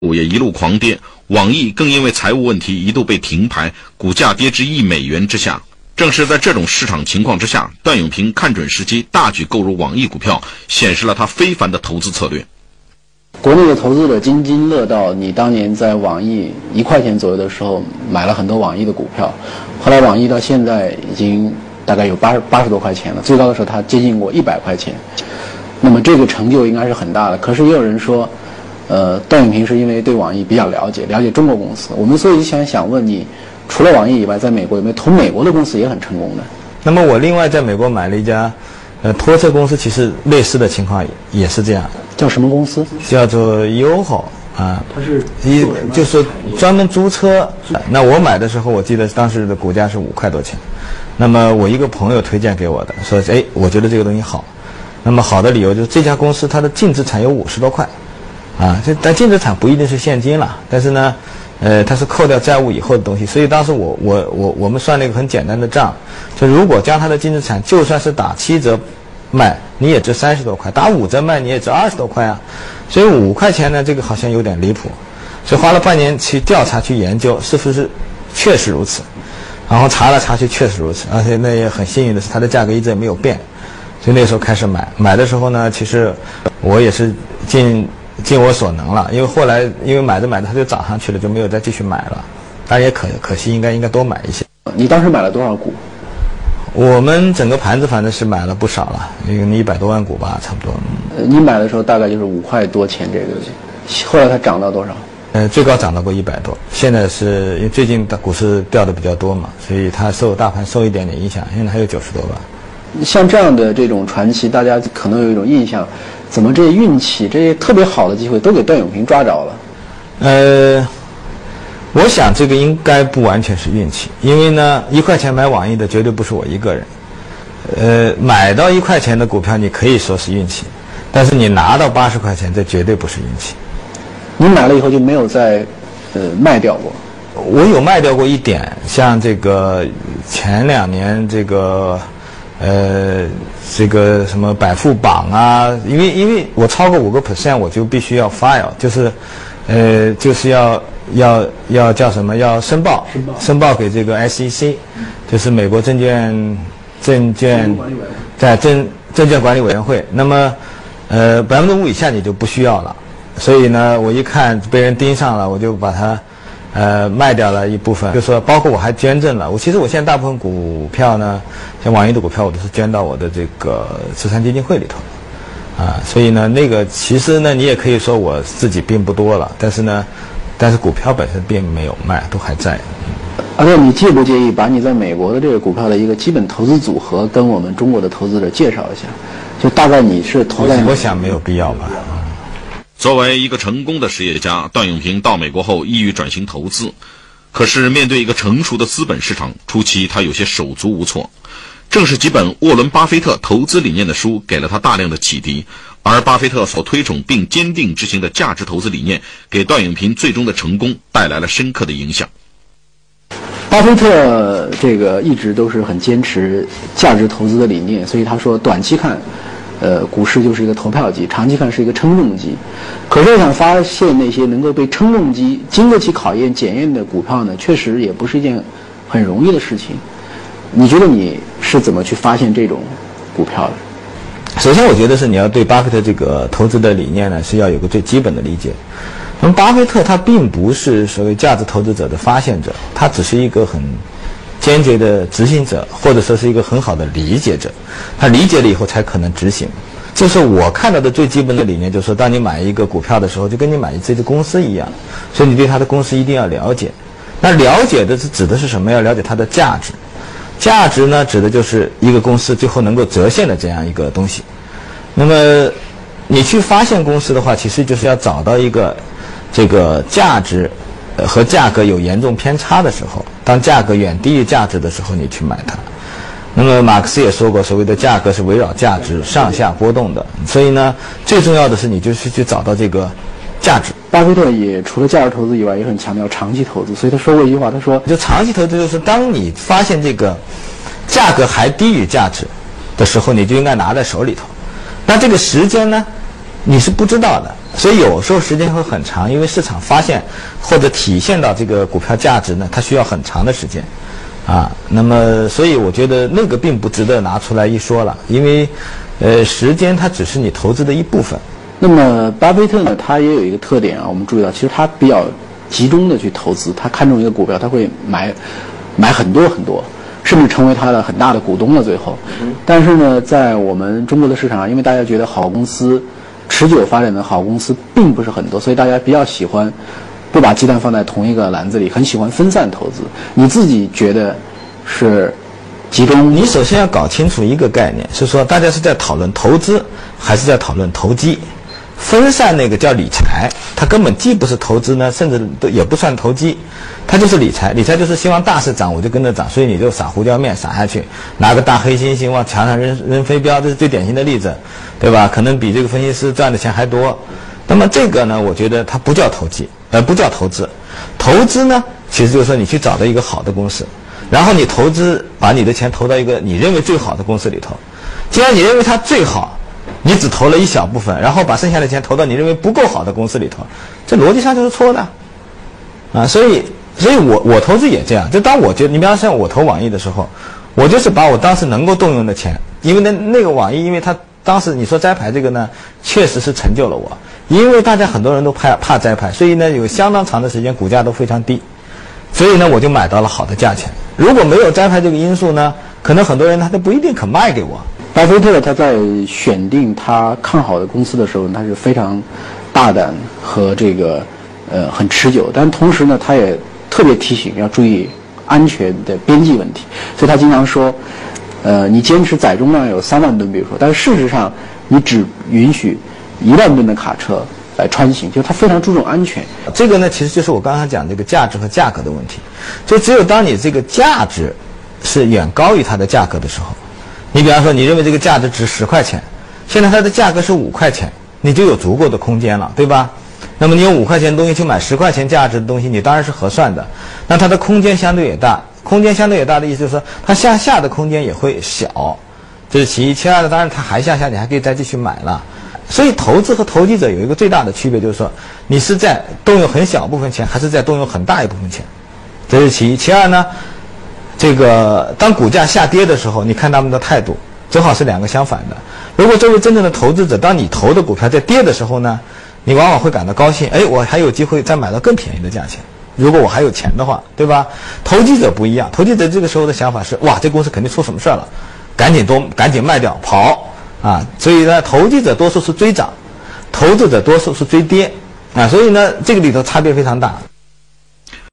股也一路狂跌，网易更因为财务问题一度被停牌，股价跌至一美元之下。正是在这种市场情况之下，段永平看准时机，大举购入网易股票，显示了他非凡的投资策略。国内的投资者津津乐道，你当年在网易一块钱左右的时候买了很多网易的股票，后来网易到现在已经大概有八十八十多块钱了，最高的时候它接近过一百块钱，那么这个成就应该是很大的。可是也有人说。呃，段永平是因为对网易比较了解，了解中国公司。我们所以想想问你，除了网易以外，在美国有没有投美国的公司也很成功的？那么我另外在美国买了一家，呃，拖车公司，其实类似的情况也是这样。叫什么公司？叫做 YOHO 啊。它是一就是专门租车。那我买的时候，我记得当时的股价是五块多钱。那么我一个朋友推荐给我的，说哎，我觉得这个东西好。那么好的理由就是这家公司它的净资产有五十多块。啊，这但净资产不一定是现金了，但是呢，呃，它是扣掉债务以后的东西。所以当时我我我我们算了一个很简单的账，就如果将它的净资产就算是打七折卖，你也值三十多块；打五折卖，你也值二十多块啊。所以五块钱呢，这个好像有点离谱。所以花了半年去调查去研究，是不是确实如此？然后查了查去，确实如此。而且那也很幸运的是，它的价格一直也没有变。所以那时候开始买，买的时候呢，其实我也是进。尽我所能了，因为后来因为买着买着它就涨上去了，就没有再继续买了。当然也可可惜，应该应该多买一些。你当时买了多少股？我们整个盘子反正是买了不少了，有一百多万股吧，差不多。你买的时候大概就是五块多钱这个，后来它涨到多少？呃，最高涨到过一百多。现在是因为最近的股市掉的比较多嘛，所以它受大盘受一点点影响，现在还有九十多吧。像这样的这种传奇，大家可能有一种印象。怎么这些运气，这些特别好的机会都给段永平抓着了？呃，我想这个应该不完全是运气，因为呢，一块钱买网易的绝对不是我一个人。呃，买到一块钱的股票，你可以说是运气，但是你拿到八十块钱，这绝对不是运气。你买了以后就没有再呃卖掉过？我有卖掉过一点，像这个前两年这个。呃，这个什么百富榜啊，因为因为我超过五个 percent，我就必须要 file，就是，呃，就是要要要叫什么？要申报，申报给这个 SEC，就是美国证券证券在证证券管理委员会。那么，呃，百分之五以下你就不需要了。所以呢，我一看被人盯上了，我就把它。呃，卖掉了一部分，就说包括我还捐赠了。我其实我现在大部分股票呢，像网易的股票，我都是捐到我的这个慈善基金会里头，啊，所以呢，那个其实呢，你也可以说我自己并不多了，但是呢，但是股票本身并没有卖，都还在。阿乐，你介不介意把你在美国的这个股票的一个基本投资组合跟我们中国的投资者介绍一下？就大概你是投在？我想没有必要吧。作为一个成功的实业家，段永平到美国后意欲转型投资，可是面对一个成熟的资本市场，初期他有些手足无措。正是几本沃伦·巴菲特投资理念的书给了他大量的启迪，而巴菲特所推崇并坚定执行的价值投资理念，给段永平最终的成功带来了深刻的影响。巴菲特这个一直都是很坚持价值投资的理念，所以他说短期看。呃，股市就是一个投票机，长期看是一个称重机。可是我想发现那些能够被称重机经得起考验检验的股票呢，确实也不是一件很容易的事情。你觉得你是怎么去发现这种股票的？首先，我觉得是你要对巴菲特这个投资的理念呢，是要有个最基本的理解。那么，巴菲特他并不是所谓价值投资者的发现者，他只是一个很。坚决的执行者，或者说是一个很好的理解者，他理解了以后才可能执行。这是我看到的最基本的理念，就是说，当你买一个股票的时候，就跟你买一这只公司一样，所以你对他的公司一定要了解。那了解的是指的是什么？要了解它的价值。价值呢，指的就是一个公司最后能够折现的这样一个东西。那么，你去发现公司的话，其实就是要找到一个这个价值。和价格有严重偏差的时候，当价格远低于价值的时候，你去买它。那么马克思也说过，所谓的价格是围绕价值上下波动的。所以呢，最重要的是你就是去找到这个价值。巴菲特也除了价值投资以外，也很强调长期投资。所以他说过一句话，他说：“就长期投资就是当你发现这个价格还低于价值的时候，你就应该拿在手里头。那这个时间呢，你是不知道的。所以有时候时间会很长，因为市场发现或者体现到这个股票价值呢，它需要很长的时间。啊，那么所以我觉得那个并不值得拿出来一说了，因为，呃，时间它只是你投资的一部分。那么巴菲特呢，他也有一个特点啊，我们注意到，其实他比较集中的去投资，他看中一个股票，他会买买很多很多，甚至成为他的很大的股东了。最后，但是呢，在我们中国的市场上，因为大家觉得好公司持久发展的好公司并不是很多，所以大家比较喜欢。不把鸡蛋放在同一个篮子里，很喜欢分散投资。你自己觉得是集中？你首先要搞清楚一个概念，是说大家是在讨论投资，还是在讨论投机？分散那个叫理财，它根本既不是投资呢，甚至都也不算投机，它就是理财。理财就是希望大势涨，我就跟着涨，所以你就撒胡椒面撒下去，拿个大黑猩猩往墙上扔扔飞镖，这是最典型的例子，对吧？可能比这个分析师赚的钱还多。那么这个呢，我觉得它不叫投机。呃，不叫投资，投资呢，其实就是说你去找到一个好的公司，然后你投资，把你的钱投到一个你认为最好的公司里头。既然你认为它最好，你只投了一小部分，然后把剩下的钱投到你认为不够好的公司里头，这逻辑上就是错的。啊，所以，所以我我投资也这样。就当我觉得，你比方像我投网易的时候，我就是把我当时能够动用的钱，因为那那个网易，因为它当时你说摘牌这个呢，确实是成就了我。因为大家很多人都怕怕摘牌，所以呢有相当长的时间股价都非常低，所以呢我就买到了好的价钱。如果没有摘牌这个因素呢，可能很多人他都不一定肯卖给我。巴菲特他在选定他看好的公司的时候，他是非常大胆和这个呃很持久，但同时呢他也特别提醒要注意安全的边际问题，所以他经常说，呃你坚持载重量有三万吨，比如说，但是事实上你只允许。一万吨的卡车来穿行，就是它非常注重安全。这个呢，其实就是我刚刚讲这个价值和价格的问题。就只有当你这个价值是远高于它的价格的时候，你比方说你认为这个价值值十块钱，现在它的价格是五块钱，你就有足够的空间了，对吧？那么你用五块钱东西去买十块钱价值的东西，你当然是合算的。那它的空间相对也大，空间相对也大的意思就是说，它向下的空间也会小，这是其一。其二呢，当然它还向下，你还可以再继续买了。所以，投资和投机者有一个最大的区别，就是说，你是在动用很小部分钱，还是在动用很大一部分钱，这是其一。其二呢，这个当股价下跌的时候，你看他们的态度，正好是两个相反的。如果作为真正的投资者，当你投的股票在跌的时候呢，你往往会感到高兴，哎，我还有机会再买到更便宜的价钱。如果我还有钱的话，对吧？投机者不一样，投机者这个时候的想法是，哇，这公司肯定出什么事儿了，赶紧多，赶紧卖掉，跑。啊，所以呢，投机者多数是追涨，投资者多数是追跌，啊，所以呢，这个里头差别非常大。